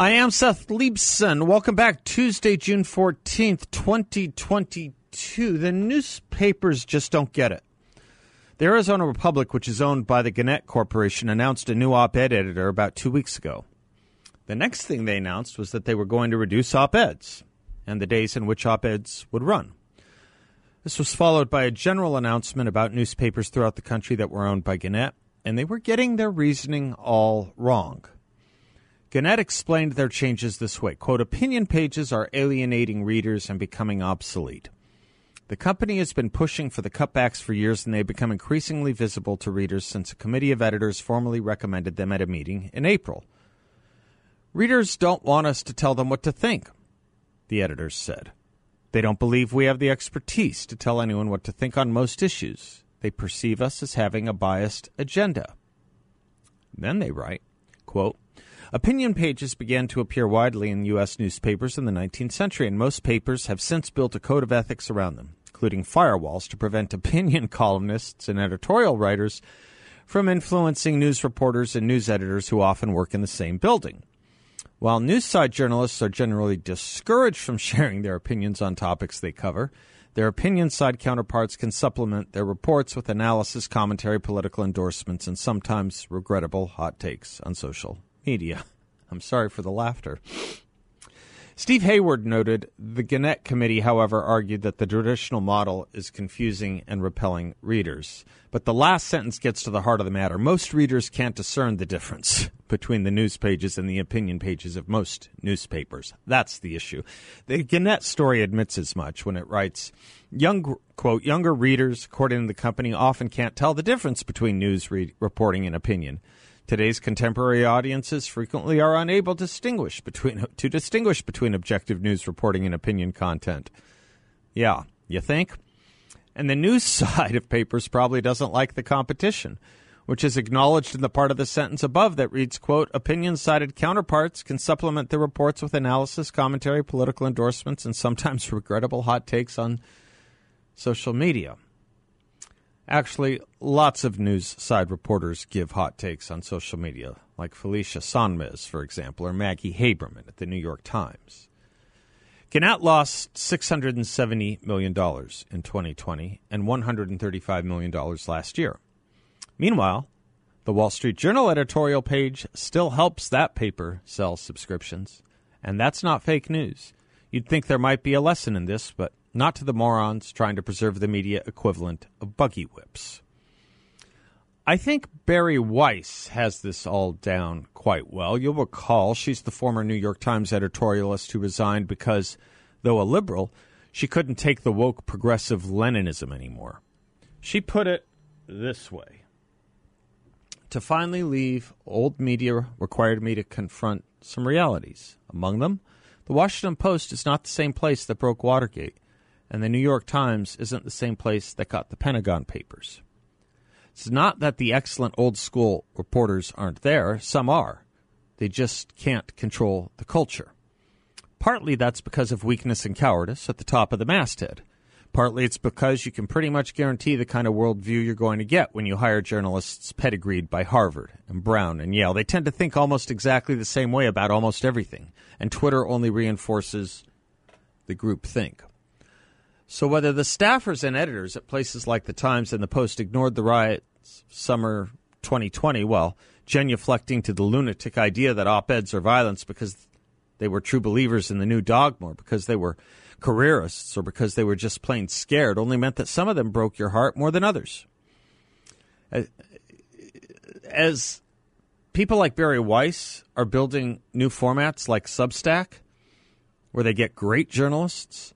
I am Seth Leibsohn. Welcome back. Tuesday, June 14th, 2022. The newspapers just don't get it. The Arizona Republic, which is owned by the Gannett Corporation, announced a new op ed editor about two weeks ago. The next thing they announced was that they were going to reduce op eds and the days in which op eds would run. This was followed by a general announcement about newspapers throughout the country that were owned by Gannett, and they were getting their reasoning all wrong. Gannett explained their changes this way quote, Opinion pages are alienating readers and becoming obsolete. The company has been pushing for the cutbacks for years, and they've become increasingly visible to readers since a committee of editors formally recommended them at a meeting in April. Readers don't want us to tell them what to think, the editors said. They don't believe we have the expertise to tell anyone what to think on most issues. They perceive us as having a biased agenda. Then they write, quote, Opinion pages began to appear widely in U.S. newspapers in the 19th century, and most papers have since built a code of ethics around them, including firewalls to prevent opinion columnists and editorial writers from influencing news reporters and news editors who often work in the same building. While news side journalists are generally discouraged from sharing their opinions on topics they cover, their opinion side counterparts can supplement their reports with analysis, commentary, political endorsements, and sometimes regrettable hot takes on social media. I'm sorry for the laughter. Steve Hayward noted the Gannett Committee, however, argued that the traditional model is confusing and repelling readers. But the last sentence gets to the heart of the matter. Most readers can't discern the difference between the news pages and the opinion pages of most newspapers. That's the issue. The Gannett story admits as much when it writes, Young, quote, younger readers, according to the company, often can't tell the difference between news re- reporting and opinion. Today's contemporary audiences frequently are unable to distinguish between to distinguish between objective news reporting and opinion content. Yeah, you think? And the news side of papers probably doesn't like the competition, which is acknowledged in the part of the sentence above that reads, quote, opinion-sided counterparts can supplement the reports with analysis, commentary, political endorsements, and sometimes regrettable hot takes on social media. Actually, lots of news side reporters give hot takes on social media, like Felicia Sonmez, for example, or Maggie Haberman at the New York Times. Gannett lost $670 million in 2020 and $135 million last year. Meanwhile, the Wall Street Journal editorial page still helps that paper sell subscriptions. And that's not fake news. You'd think there might be a lesson in this, but not to the morons trying to preserve the media equivalent of buggy whips. I think Bari Weiss has this all down quite well. You'll recall she's the former New York Times editorialist who resigned because, though a liberal, she couldn't take the woke progressive Leninism anymore. She put it this way To finally leave, old media required me to confront some realities. Among them, the Washington Post is not the same place that broke Watergate and the New York Times isn't the same place that got the Pentagon Papers. It's not that the excellent old school reporters aren't there, some are. They just can't control the culture. Partly that's because of weakness and cowardice at the top of the masthead. Partly it's because you can pretty much guarantee the kind of worldview you're going to get when you hire journalists pedigreed by Harvard and Brown and Yale. They tend to think almost exactly the same way about almost everything, and Twitter only reinforces the group think. So whether the staffers and editors at places like the Times and the Post ignored the riots summer 2020, well, genuflecting to the lunatic idea that op-eds are violence because they were true believers in the new dogma, or because they were careerists, or because they were just plain scared, only meant that some of them broke your heart more than others. Uh, uh, as people like Bari Weiss are building new formats like Substack, where they get great journalists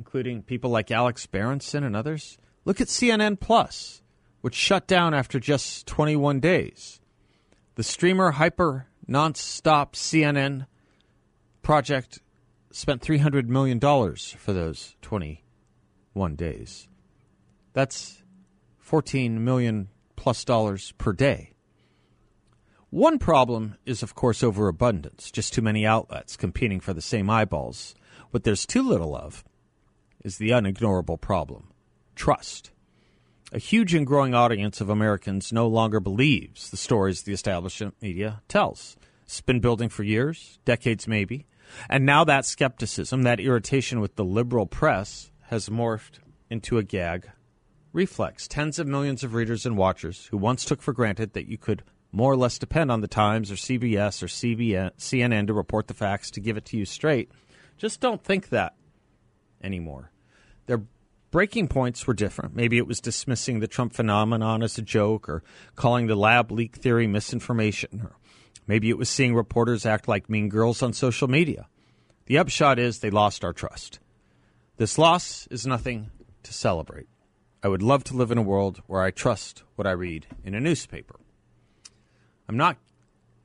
including people like Alex Berenson and others. Look at CNN Plus, which shut down after just 21 days. The streamer Hyper Nonstop CNN project spent $300 million for those 21 days. That's 14 million plus dollars per day. One problem is, of course, overabundance, just too many outlets competing for the same eyeballs. What there's too little of is the unignorable problem trust. A huge and growing audience of Americans no longer believes the stories the establishment media tells. It's been building for years, decades maybe. And now that skepticism, that irritation with the liberal press, has morphed into a gag reflex. Tens of millions of readers and watchers who once took for granted that you could more or less depend on the Times or CBS or CBN, CNN to report the facts to give it to you straight just don't think that anymore. Their breaking points were different. Maybe it was dismissing the Trump phenomenon as a joke or calling the lab leak theory misinformation. Or maybe it was seeing reporters act like mean girls on social media. The upshot is they lost our trust. This loss is nothing to celebrate. I would love to live in a world where I trust what I read in a newspaper. I'm not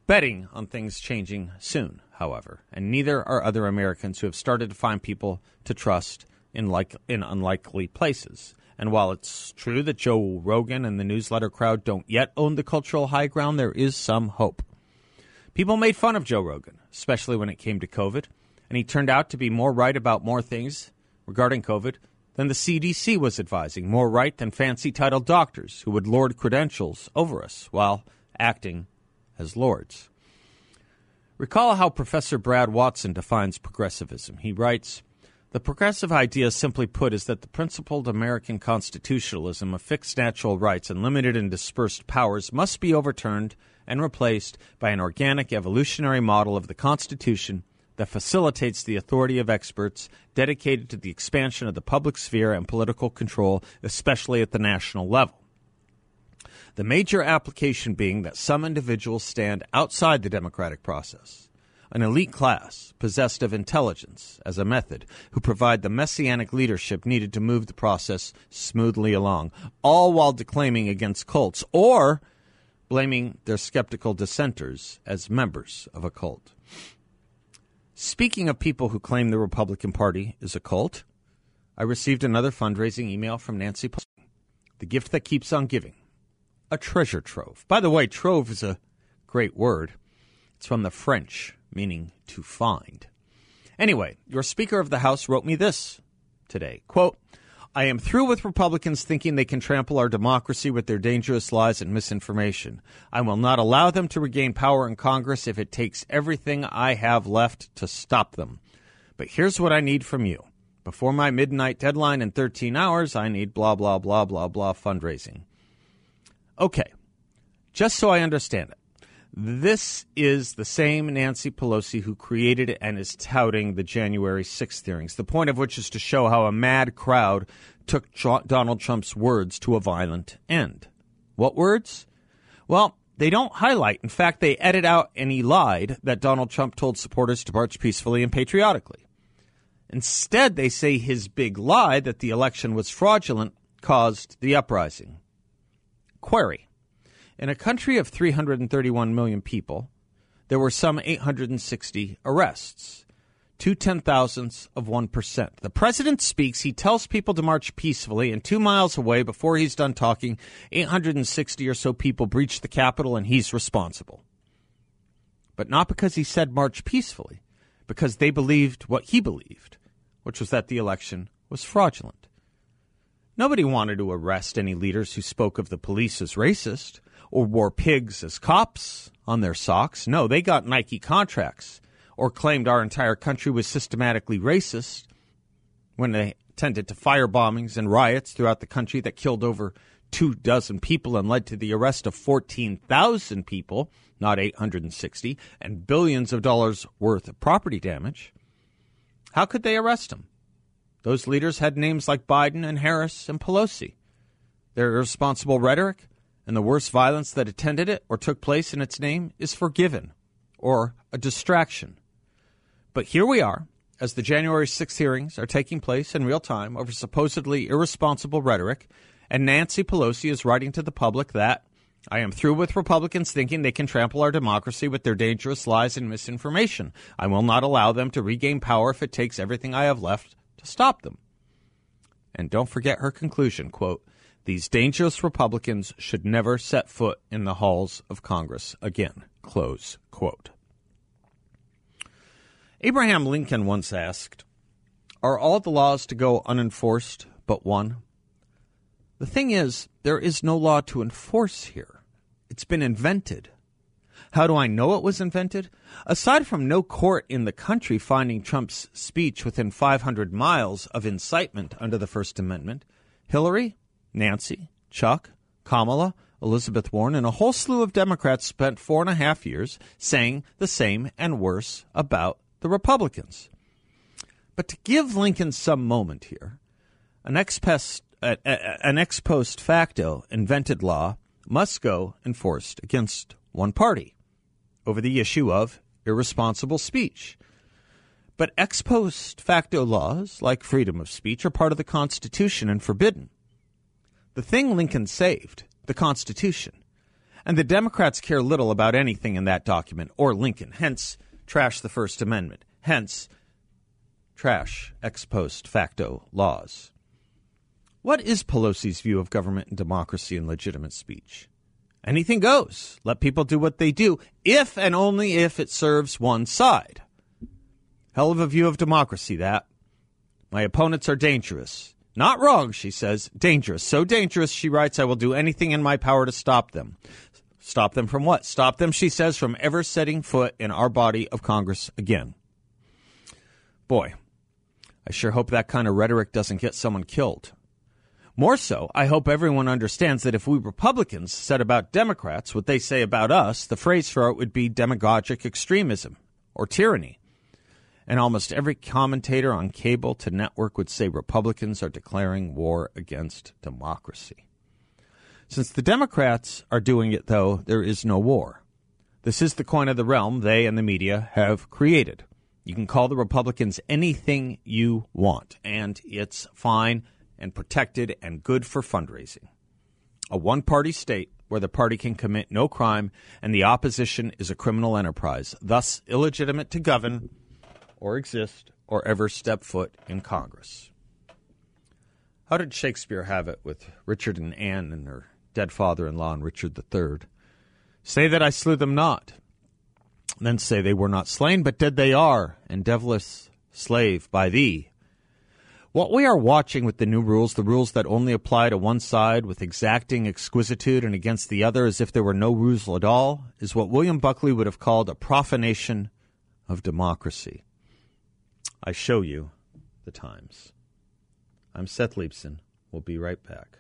betting on things changing soon, however, and neither are other Americans who have started to find people to trust in like in unlikely places. And while it's true that Joe Rogan and the newsletter crowd don't yet own the cultural high ground, there is some hope. People made fun of Joe Rogan, especially when it came to COVID, and he turned out to be more right about more things regarding COVID than the CDC was advising, more right than fancy titled doctors who would lord credentials over us while acting as lords. Recall how Professor Brad Watson defines progressivism. He writes The progressive idea, simply put, is that the principled American constitutionalism of fixed natural rights and limited and dispersed powers must be overturned and replaced by an organic evolutionary model of the Constitution that facilitates the authority of experts dedicated to the expansion of the public sphere and political control, especially at the national level. The major application being that some individuals stand outside the democratic process. An elite class, possessed of intelligence as a method, who provide the messianic leadership needed to move the process smoothly along, all while declaiming against cults or blaming their skeptical dissenters as members of a cult. Speaking of people who claim the Republican Party is a cult, I received another fundraising email from Nancy Pelosi. The gift that keeps on giving a treasure trove. By the way, trove is a great word. It's from the French, meaning to find. Anyway, your Speaker of the House wrote me this today. Quote, I am through with Republicans thinking they can trample our democracy with their dangerous lies and misinformation. I will not allow them to regain power in Congress if it takes everything I have left to stop them. But here's what I need from you. Before my midnight deadline in 13 hours, I need blah, blah, blah, blah, blah fundraising. Okay, just so I understand it. This is the same Nancy Pelosi who created and is touting the January 6th hearings, the point of which is to show how a mad crowd took Donald Trump's words to a violent end. What words? Well, they don't highlight. In fact, they edit out he lied that Donald Trump told supporters to march peacefully and patriotically. Instead, they say his big lie that the election was fraudulent caused the uprising. Query In a country of 331 million people, there were some 860 arrests, two ten thousandths of 1%. The president speaks, he tells people to march peacefully, and two miles away, before he's done talking, 860 or so people breach the Capitol, and he's responsible. But not because he said march peacefully, because they believed what he believed, which was that the election was fraudulent. Nobody wanted to arrest any leaders who spoke of the police as racist or wore pigs as cops on their socks. No, they got Nike contracts or claimed our entire country was systematically racist when they tended to fire bombings and riots throughout the country that killed over two dozen people and led to the arrest of 14,000 people, not 860, and billions of dollars worth of property damage. How could they arrest them? Those leaders had names like Biden and Harris and Pelosi. Their irresponsible rhetoric and the worst violence that attended it or took place in its name is forgiven or a distraction. But here we are, as the January 6th hearings are taking place in real time over supposedly irresponsible rhetoric, and Nancy Pelosi is writing to the public that, I am through with Republicans thinking they can trample our democracy with their dangerous lies and misinformation. I will not allow them to regain power if it takes everything I have left to stop them. And don't forget her conclusion, quote, these dangerous Republicans should never set foot in the halls of Congress again, close quote. Abraham Lincoln once asked, Are all the laws to go unenforced but one? The thing is, there is no law to enforce here. It's been invented. How do I know it was invented? Aside from no court in the country finding Trump's speech within 500 miles of incitement under the First Amendment, Hillary, Nancy, Chuck, Kamala, Elizabeth Warren, and a whole slew of Democrats spent four and a half years saying the same and worse about the Republicans. But to give Lincoln some moment here, an ex post, an ex post facto invented law must go enforced against one party over the issue of irresponsible speech. But ex post facto laws, like freedom of speech, are part of the Constitution and forbidden. The thing Lincoln saved, the Constitution, and the Democrats care little about anything in that document or Lincoln, hence, trash the First Amendment, hence, trash ex post facto laws. What is Pelosi's view of government and democracy and legitimate speech? Anything goes. Let people do what they do, if and only if it serves one side. Hell of a view of democracy, that. My opponents are dangerous. Not wrong, she says. Dangerous. So dangerous, she writes, I will do anything in my power to stop them. Stop them from what? Stop them, she says, from ever setting foot in our body of Congress again. Boy, I sure hope that kind of rhetoric doesn't get someone killed. More so, I hope everyone understands that if we Republicans said about Democrats what they say about us, the phrase for it would be demagogic extremism or tyranny and almost every commentator on cable to network would say Republicans are declaring war against democracy. Since the Democrats are doing it, though, there is no war. This is the coin of the realm they and the media have created. You can call the Republicans anything you want, and it's fine and protected and good for fundraising. A one party state where the party can commit no crime and the opposition is a criminal enterprise, thus illegitimate to govern or exist or ever step foot in Congress. How did Shakespeare have it with Richard and Anne and her dead father in law and Richard III? Say that I slew them not. Then say they were not slain, but dead they are, and devilish slave by thee. What we are watching with the new rules, the rules that only apply to one side with exacting exquisitude and against the other as if there were no rules at all, is what William Buckley would have called a profanation of democracy. I show you the times. I'm Seth Leibsohn. We'll be right back.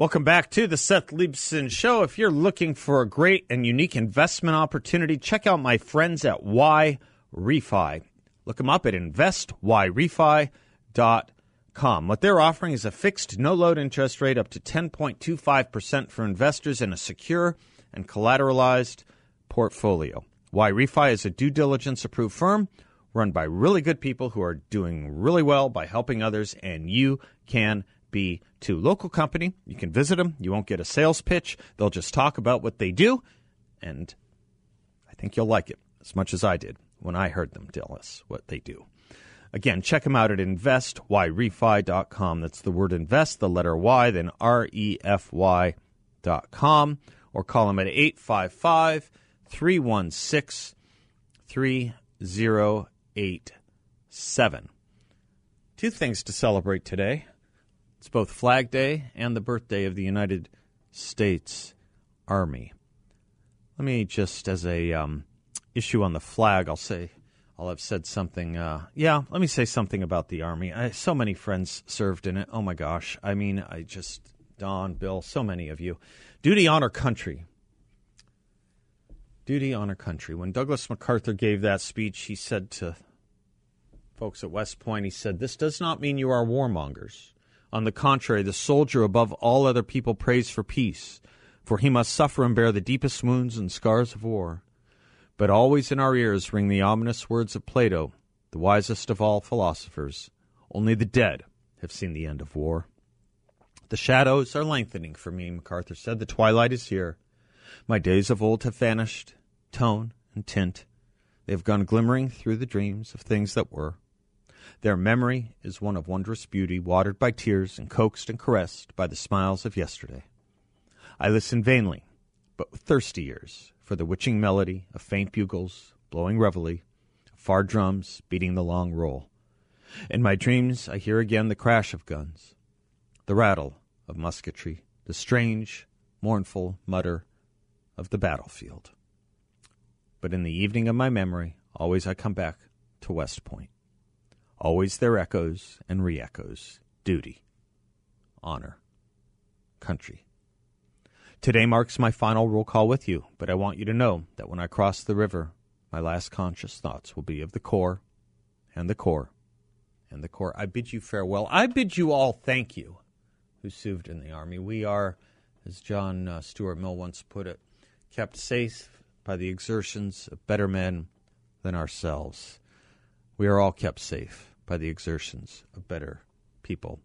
Welcome back to the Seth Leibsohn Show. If you're looking for a great and unique investment opportunity, check out my friends at Y Refy. Look them up at investyrefy.com what they're offering is a fixed no load interest rate up to 10.25% for investors in a secure and collateralized portfolio. YRefy is a due diligence approved firm run by really good people who are doing really well by helping others, and you can be too. Local company, you can visit them. You won't get a sales pitch. They'll just talk about what they do, and I think you'll like it as much as I did when I heard them tell us what they do. Again, check them out at investyrefy.com. That's the word invest, the letter Y, then R E F Y.com, or call them at 855 316 3087. Two things to celebrate today it's both Flag Day and the birthday of the United States Army. Let me just, as a um, issue on the flag, I'll say I'll have said something. Uh, yeah, let me say something about the Army. I, so many friends served in it. Oh my gosh. I mean, I just, Don, Bill, so many of you. Duty, honor, country. Duty, honor, country. When Douglas MacArthur gave that speech, he said to folks at West Point, he said, This does not mean you are warmongers. On the contrary, the soldier above all other people prays for peace, for he must suffer and bear the deepest wounds and scars of war. But always in our ears ring the ominous words of Plato the wisest of all philosophers, only the dead have seen the end of war. The shadows are lengthening for me, MacArthur said. The twilight is here. My days of old have vanished, tone and tint. They have gone glimmering through the dreams of things that were. Their memory is one of wondrous beauty, watered by tears and coaxed and caressed by the smiles of yesterday. I listen vainly, but with thirsty ears, for the witching melody of faint bugles blowing reveille, far drums beating the long roll. In my dreams I hear again the crash of guns, the rattle of musketry, the strange, mournful mutter of the battlefield. But in the evening of my memory, always I come back to West Point. Always their echoes and re echoes duty, honor, country. Today marks my final roll call with you, but I want you to know that when I cross the river, my last conscious thoughts will be of the Corps and the Corps and the Corps. I bid you farewell. I bid you all thank you who served in the Army. We are, as John uh, Stuart Mill once put it, kept safe by the exertions of better men than ourselves. We are all kept safe by the exertions of better people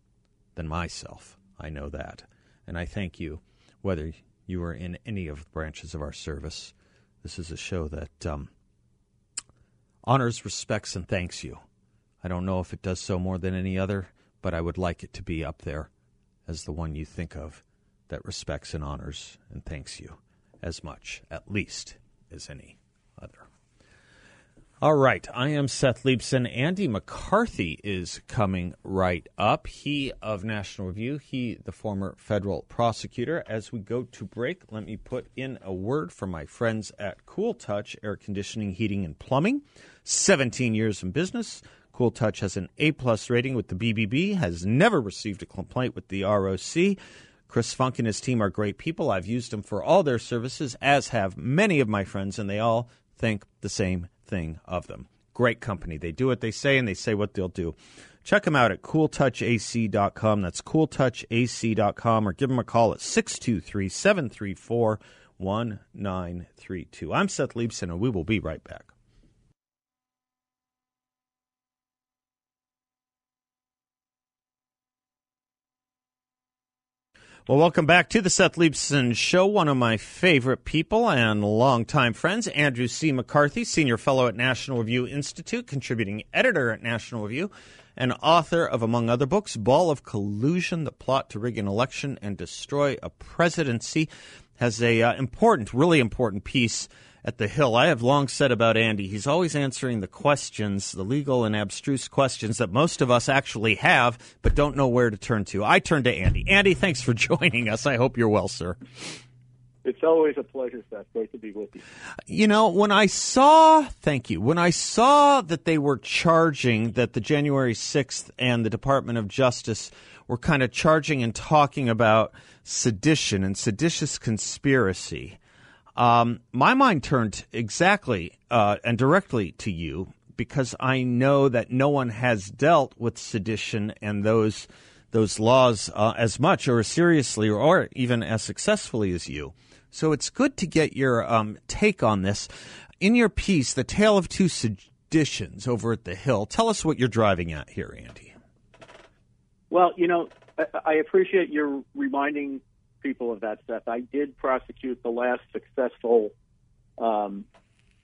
than myself. I know that. And I thank you, whether you are in any of the branches of our service. This is a show that um, honors, respects, and thanks you. I don't know if it does so more than any other, but I would like it to be up there as the one you think of that respects and honors and thanks you as much, at least, as any other. All right. I am Seth Leibsohn. Andy McCarthy is coming right up. He of National Review, he, the former federal prosecutor. As we go to break, let me put in a word for my friends at Cool Touch Air Conditioning, Heating, and Plumbing. 17 years in business. Cool Touch has an A plus rating with the BBB, has never received a complaint with the ROC. Chris Funk and his team are great people. I've used them for all their services, as have many of my friends, and they all think the same thing of them. Great company. They do what they say and they say what they'll do. Check them out at cooltouchac.com. That's cooltouchac.com or give them a call at 623 734 1932. I'm Seth Leibsohn and we will be right back. Well, welcome back to the Seth Leibsohn Show. One of my favorite people and longtime friends, Andrew C. McCarthy, Senior Fellow at National Review Institute, contributing editor at National Review, and author of, among other books, Ball of Collusion, The Plot to Rig an Election and Destroy a Presidency, has a uh, important, really important piece at the Hill. I have long said about Andy, he's always answering the questions, the legal and abstruse questions that most of us actually have, but don't know where to turn to. I turn to Andy. Andy, thanks for joining us. I hope you're well, sir. It's always a pleasure, Seth. Great to be with you. You know, when I saw, thank you, when I saw that they were charging that the January 6th and the Department of Justice were kind of charging and talking about sedition and seditious conspiracy, um, my mind turned exactly uh, and directly to you because I know that no one has dealt with sedition and those those laws uh, as much or as seriously or, even as successfully as you. So it's good to get your um, take on this. In your piece, The Tale of Two Seditions over at the Hill, tell us what you're driving at here, Andy. Well, you know, I appreciate your reminding people of that stuff. I did prosecute the last successful um,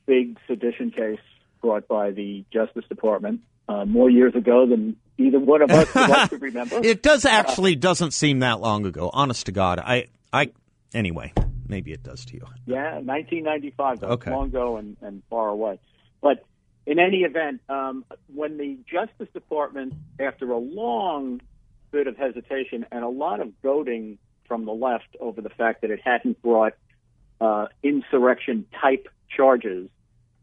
big sedition case brought by the Justice Department uh, more years ago than either one of us could remember. it does actually doesn't seem that long ago. Honest to God, I, I anyway, maybe it does to you. Yeah, 1995. That okay. long ago and, and far away. But in any event, um, when the Justice Department, after a long bit of hesitation and a lot of goading from the left over the fact that it hadn't brought uh, insurrection type charges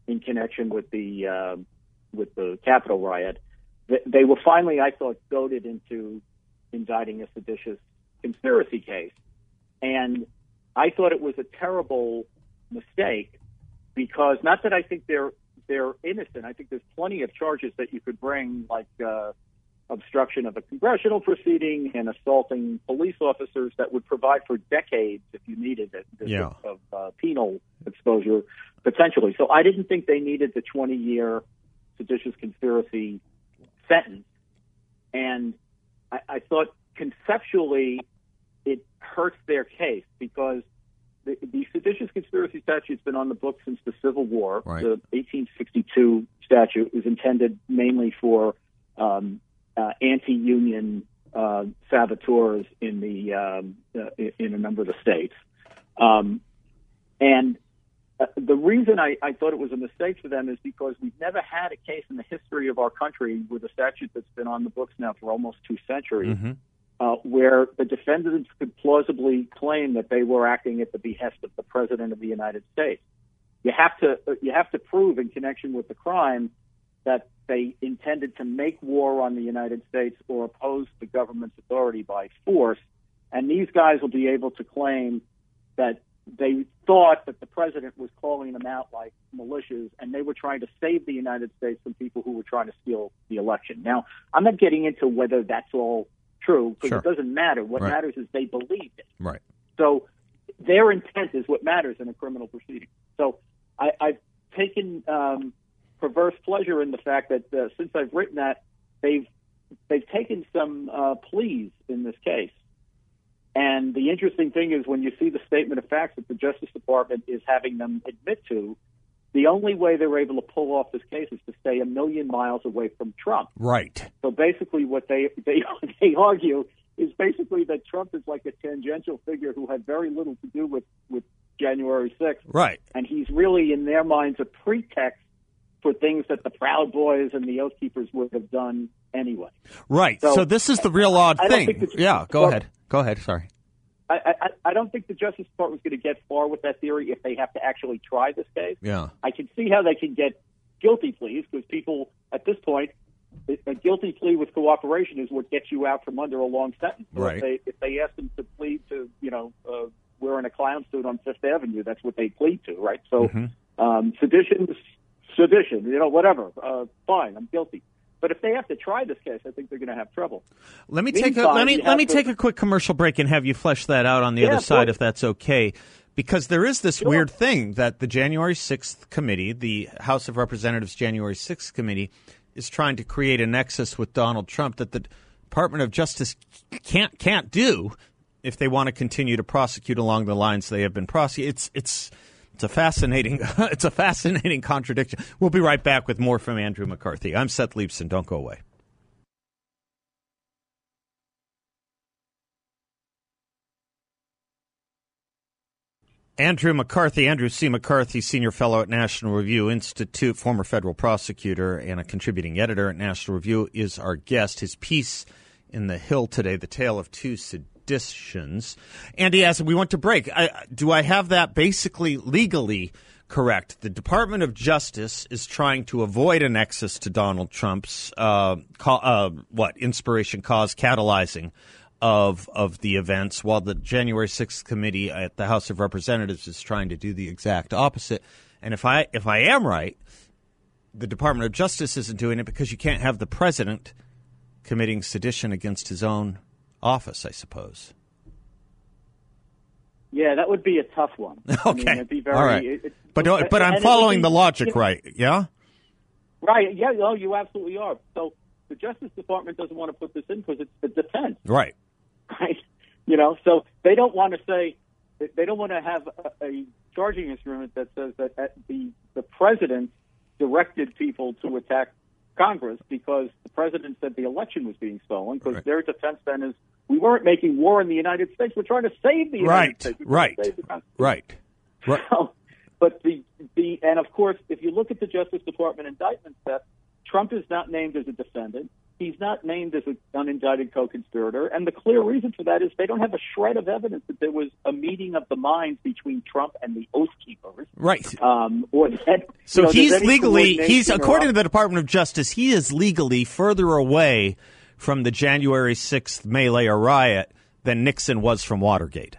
in connection with the uh, with the Capitol riot. They were finally, I thought, goaded into indicting a seditious conspiracy case, and I thought it was a terrible mistake because not that I think they're they're innocent. I think there's plenty of charges that you could bring, like uh, obstruction of a congressional proceeding and assaulting police officers that would provide for decades if you needed it yeah. of, uh, penal exposure potentially. So I didn't think they needed the 20 year seditious conspiracy sentence, and I, I thought conceptually it hurts their case because the, the seditious conspiracy statute's been on the books since the Civil War. Right. The 1862 statute was intended mainly for um, uh, anti-union uh, saboteurs in the um, uh, in a number of the states, um, and uh, the reason I, I thought it was a mistake for them is because we've never had a case in the history of our country with a statute that's been on the books now for almost two centuries, Mm-hmm. uh, where the defendants could plausibly claim that they were acting at the behest of the president of the United States. You have to you have to prove in connection with the crime that they intended to make war on the United States or oppose the government's authority by force, and these guys will be able to claim that they thought that the president was calling them out like militias and they were trying to save the United States from people who were trying to steal the election. Now, I'm not getting into whether that's all true because Sure. it doesn't matter. What Right. matters is they believed it. Right. So their intent is what matters in a criminal proceeding. So I, I've taken um, perverse pleasure in the fact that uh, since I've written that, they've they've taken some uh, pleas in this case. And the interesting thing is when you see the statement of facts that the Justice Department is having them admit to, the only way they were able to pull off this case is to stay a million miles away from Trump. Right. So basically, what they they they argue is basically that Trump is like a tangential figure who had very little to do with with January 6th, Right. and he's really in their minds a pretext for things that the Proud Boys and the Oath Keepers would have done anyway. Right. So, So, this is the real odd I thing. it's- yeah. Go ahead. Go ahead. Sorry. I, I, I don't think the Justice Department was going to get far with that theory if they have to actually try this case. Yeah. I can see how they can get guilty pleas because people at this point, a guilty plea with cooperation is what gets you out from under a long sentence. So Right. If they if they ask them to plead to you know uh, wearing a clown suit on Fifth Avenue, that's what they plead to, right? So Mm-hmm. um, sedition, sedition, you know, whatever. Uh, fine, I'm guilty. But if they have to try this case, I think they're going to have trouble. Let me take a let me let me to- take a quick commercial break and have you flesh that out on the Yeah, other side course. if that's okay. Because there is this weird thing that the January 6th committee, the House of Representatives January 6th committee is trying to create a nexus with Donald Trump that the Department of Justice can't can't do if they want to continue to prosecute along the lines they have been prosecuting. It's it's it's a fascinating it's a fascinating contradiction. We'll be right back with more from Andrew McCarthy. I'm Seth Leibsohn. Don't go away. Andrew McCarthy, Andrew C. McCarthy, senior fellow at National Review Institute, former federal prosecutor, and a contributing editor at National Review, is our guest. His piece in The Hill today, The Tale of Two Seditions. Andy asked, we went to break. I, do I have that basically legally correct? The Department of Justice is trying to avoid a nexus to Donald Trump's, uh, ca- uh, what, inspiration cause catalyzing of of the events, while the January sixth committee at the House of Representatives is trying to do the exact opposite. And if I if I am right, the Department of Justice isn't doing it because you can't have the president committing sedition against his own office, I suppose. Yeah, that would be a tough one. I Okay, mean, it'd be very, all right. it- it- But but I'm following be- the logic, right? Yeah. Right. Yeah. No, you absolutely are. So the Justice Department doesn't want to put this in because it's the defense, Right. right? You know, so they don't want to say they don't want to have a, a charging instrument that says that the the president directed people to attack Congress because the president said the election was being stolen. Because Right. their defense then is we weren't making war in the United States. We're trying to save the United Right. States. We're trying to Right. the Right. Right. So, but the the and of course, if you look at the Justice Department indictment set, Trump is not named as a defendant. He's not named as an unindicted co-conspirator, and the clear reason for that is they don't have a shred of evidence that there was a meeting of the minds between Trump and the Oath Keepers, Right. um, or that. So you know, he's legally he's according to the Department of Justice, he is legally further away from the January 6th melee or riot than Nixon was from Watergate.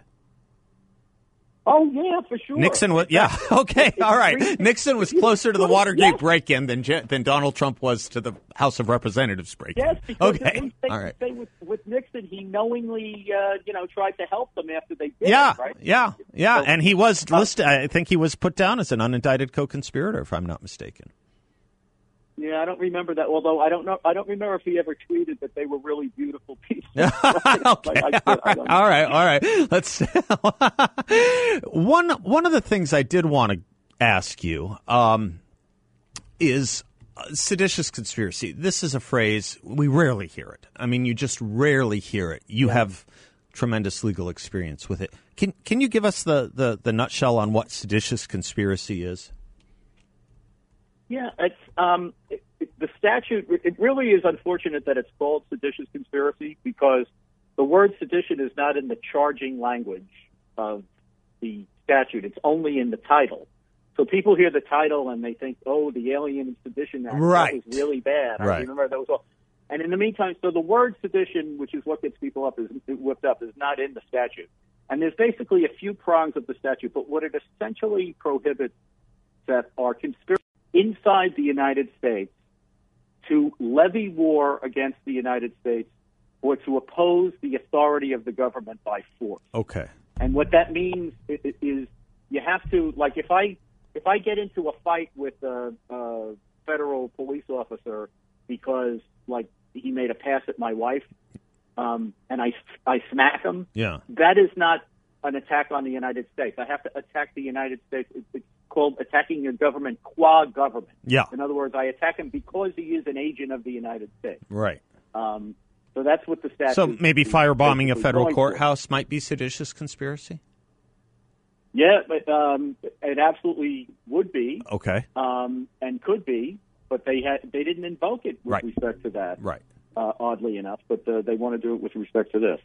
Oh yeah, for sure. Nixon was yeah, okay, all right. Nixon was closer to the yes. Watergate break-in than than Donald Trump was to the House of Representatives break-in. Yes, because okay. they all could say with, with Nixon, he knowingly, uh, you know, tried to help them after they did Yeah, it, right? yeah, yeah, So- and he was listed. I think he was put down as an unindicted co-conspirator, if I'm not mistaken. Yeah, I don't remember that. Although I don't know, I don't remember if he ever tweeted that they were really beautiful people. okay. I, I, I all right, all right. Let's. one one of the things I did want to ask you um, is uh, seditious conspiracy. This is a phrase we rarely hear it. I mean, you just rarely hear it. You yeah. have tremendous legal experience with it. Can can you give us the, the, the nutshell on what seditious conspiracy is? Yeah, it's um, it, it, the statute. It really is unfortunate that it's called seditious conspiracy because the word sedition is not in the charging language of the statute. It's only in the title. So people hear the title and they think, "Oh, the Alien and Sedition Act right. that was really bad." Right. I remember that was all. And in the meantime, so the word sedition, which is what gets people up, is whipped up, is not in the statute. And there's basically a few prongs of the statute, but what it essentially prohibits, Seth, are conspiracies inside the United States to levy war against the United States or to oppose the authority of the government by force. Okay. And what that means is you have to, like, if I if I get into a fight with a, a federal police officer because, like, he made a pass at my wife, um, and I I smack him, yeah, that is not an attack on the United States. I have to attack the United States. It's called attacking your government qua government. Yeah. In other words, I attack him because he is an agent of the United States. Right. Um, so that's what the statute. So maybe firebombing a federal courthouse might be seditious conspiracy. Yeah, but um, it absolutely would be. Okay. Um, and could be, but they had they didn't invoke it with right. respect to that. Right. Uh, oddly enough, but uh, they want to do it with respect to this.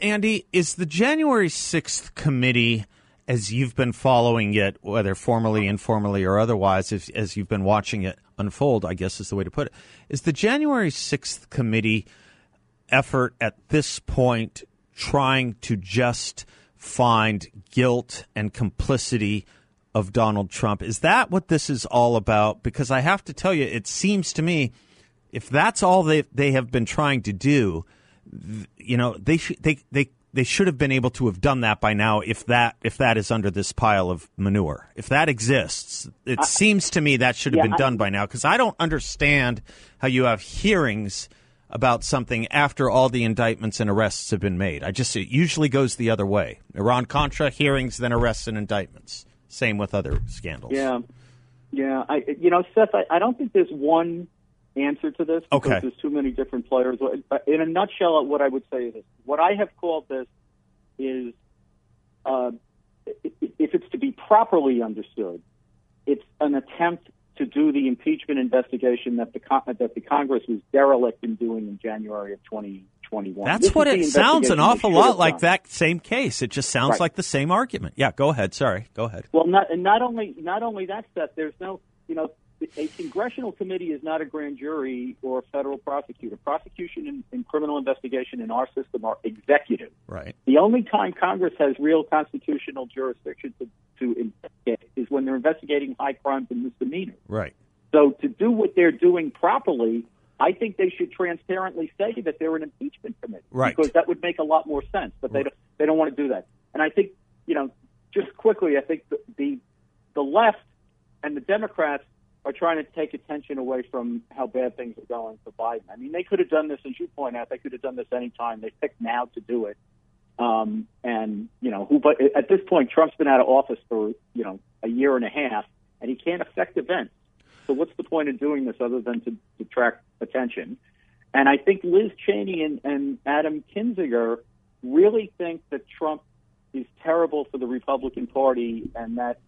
Andy, is the January 6th committee, as you've been following it, whether formally, informally, or otherwise, if, as you've been watching it unfold, I guess is the way to put it, is the January 6th committee effort at this point trying to just find guilt and complicity of Donald Trump? Is that what this is all about? Because I have to tell you, it seems to me if that's all they, they have been trying to do, you know, they should they they they should have been able to have done that by now if that if that is under this pile of manure. If that exists, it uh, seems to me that should have yeah, been done I, by now because I don't understand how you have hearings about something after all the indictments and arrests have been made. I just it usually goes the other way. Iran Contra hearings then arrests and indictments. Same with other scandals. Yeah. Yeah, I you know, Seth, I, I don't think there's one answer to this because okay. there's too many different players. In a nutshell, what I would say is what I have called this is uh, if it's to be properly understood, it's an attempt to do the impeachment investigation that the that the Congress was derelict in doing in January of 2021. That's this what it sounds an awful lot like done. that same case. It just sounds right. like the same argument. Yeah, go ahead. Sorry, go ahead. Well, not and not only not only that stuff. There's no you know a congressional committee is not a grand jury or a federal prosecutor. Prosecution and, and, criminal investigation in our system are executive. Right. The only time Congress has real constitutional jurisdiction to, to investigate is when they're investigating high crimes and misdemeanors. Right. So to do what they're doing properly, I think they should transparently say that they're an impeachment committee. Right. Because that would make a lot more sense. But they don't, they don't want to do that. And I think you know, just quickly, I think the, the the left and the Democrats are trying to take attention away from how bad things are going for Biden. I mean, they could have done this, as you point out, they could have done this anytime. They picked now to do it. Um, and, you know, who, but at this point, Trump's been out of office for, you know, a year and a half, and he can't affect events. So what's the point of doing this other than to attract attention? And I think Liz Cheney and, and Adam Kinzinger really think that Trump is terrible for the Republican Party and that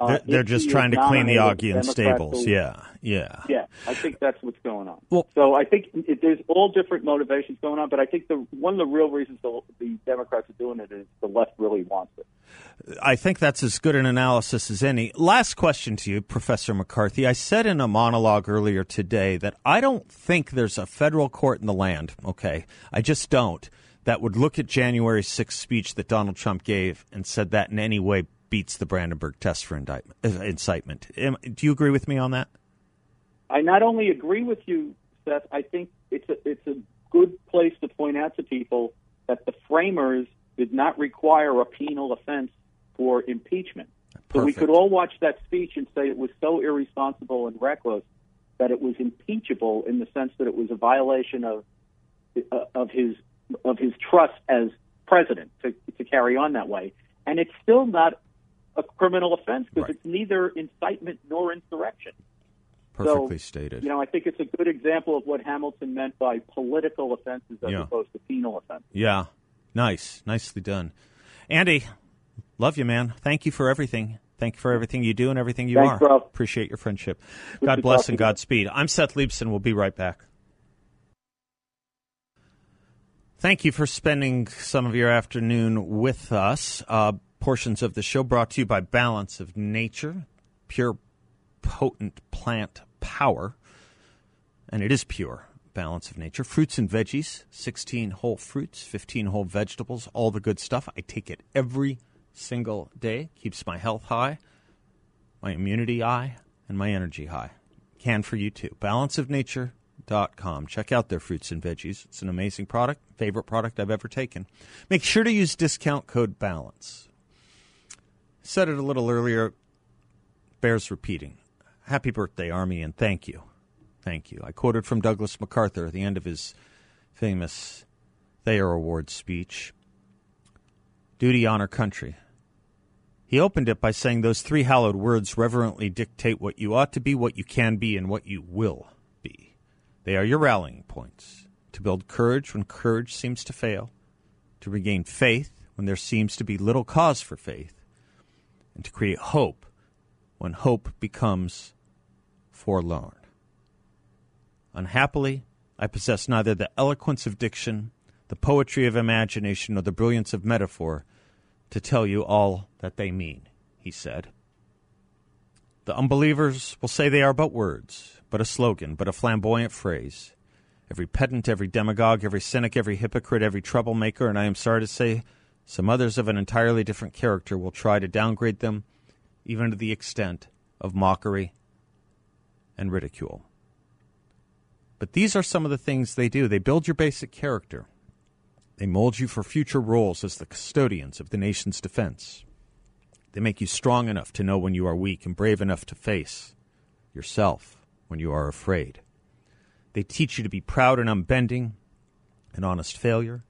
Uh, they're, they're just trying to clean the Augean stables. Yeah, yeah. Yeah, I think that's what's going on. Well, so I think it, there's all different motivations going on, but I think the one of the real reasons the, the Democrats are doing it is the left really wants it. I think that's as good an analysis as any. Last question to you, Professor McCarthy. I said in a monologue earlier today that I don't think there's a federal court in the land, okay? I just don't, that would look at January 6th speech that Donald Trump gave and said that in any way beats the Brandenburg test for indictment, uh, incitement. do you agree with me on that? I not only agree with you, Seth. I think it's a it's a good place to point out to people that the framers did not require a penal offense for impeachment. So we could all watch that speech and say it was so irresponsible and reckless that it was impeachable in the sense that it was a violation of uh, of his of his trust as president to, to carry on that way. And it's still not a criminal offense because right. it's neither incitement nor insurrection. Perfectly so, stated. You know, I think it's a good example of what Hamilton meant by political offenses as yeah. opposed to penal offenses. Yeah, nice, nicely done, Andy. Love you, man. Thank you for everything. Thank you for everything you do and everything you Thanks, are. Bro. Appreciate your friendship. Good God bless and Godspeed. I'm Seth Leibsohn. We'll be right back. Thank you for spending some of your afternoon with us. Uh, portions of the show brought to you by Balance of Nature, pure, potent plant power. And it is pure balance of nature. Fruits and veggies, 16 whole fruits, 15 whole vegetables, all the good stuff. I take it every single day. Keeps my health high, my immunity high, and my energy high. Can for you too. Balanceofnature.com. Check out their fruits and veggies. It's an amazing product, favorite product I've ever taken. Make sure to use discount code BALANCE. Said it a little earlier, bears repeating. Happy birthday, Army, and thank you. Thank you. I quoted from Douglas MacArthur at the end of his famous Thayer Award speech Duty, honor, country. He opened it by saying those three hallowed words reverently dictate what you ought to be, what you can be, and what you will be. They are your rallying points to build courage when courage seems to fail, to regain faith when there seems to be little cause for faith, and to create hope when hope becomes forlorn. Unhappily, I possess neither the eloquence of diction, the poetry of imagination, nor the brilliance of metaphor to tell you all that they mean, he said. The unbelievers will say they are but words, but a slogan, but a flamboyant phrase. Every pedant, every demagogue, every cynic, every hypocrite, every troublemaker, and I am sorry to say, some others of an entirely different character will try to downgrade them, even to the extent of mockery and ridicule. But these are some of the things they do. They build your basic character. They mold you for future roles as the custodians of the nation's defense. They make you strong enough to know when you are weak and brave enough to face yourself when you are afraid. They teach you to be proud and unbending, an honest failure,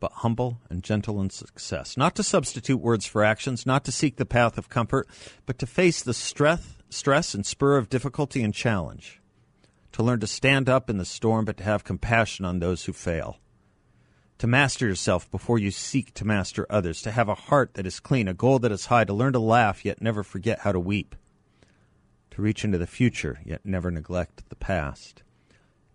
but humble and gentle in success. Not to substitute words for actions, not to seek the path of comfort, but to face the stress, stress and spur of difficulty and challenge. To learn to stand up in the storm, but to have compassion on those who fail. To master yourself before you seek to master others, to have a heart that is clean, a goal that is high, to learn to laugh yet never forget how to weep, to reach into the future yet never neglect the past,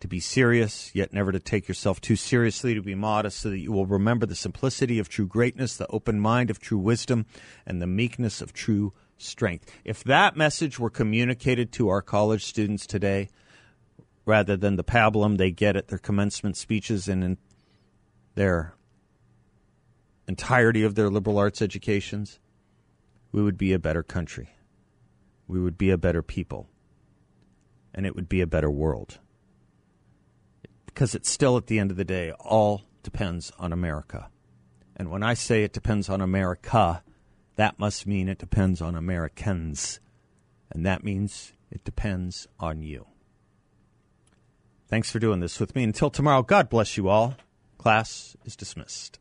to be serious yet never to take yourself too seriously, to be modest so that you will remember the simplicity of true greatness, the open mind of true wisdom, and the meekness of true strength. If that message were communicated to our college students today, rather than the pablum they get at their commencement speeches and in their entirety of their liberal arts educations, we would be a better country. We would be a better people. And it would be a better world. Because it's still, at the end of the day, all depends on America. And when I say it depends on America, that must mean it depends on Americans. And that means it depends on you. Thanks for doing this with me. Until tomorrow, God bless you all. Class is dismissed.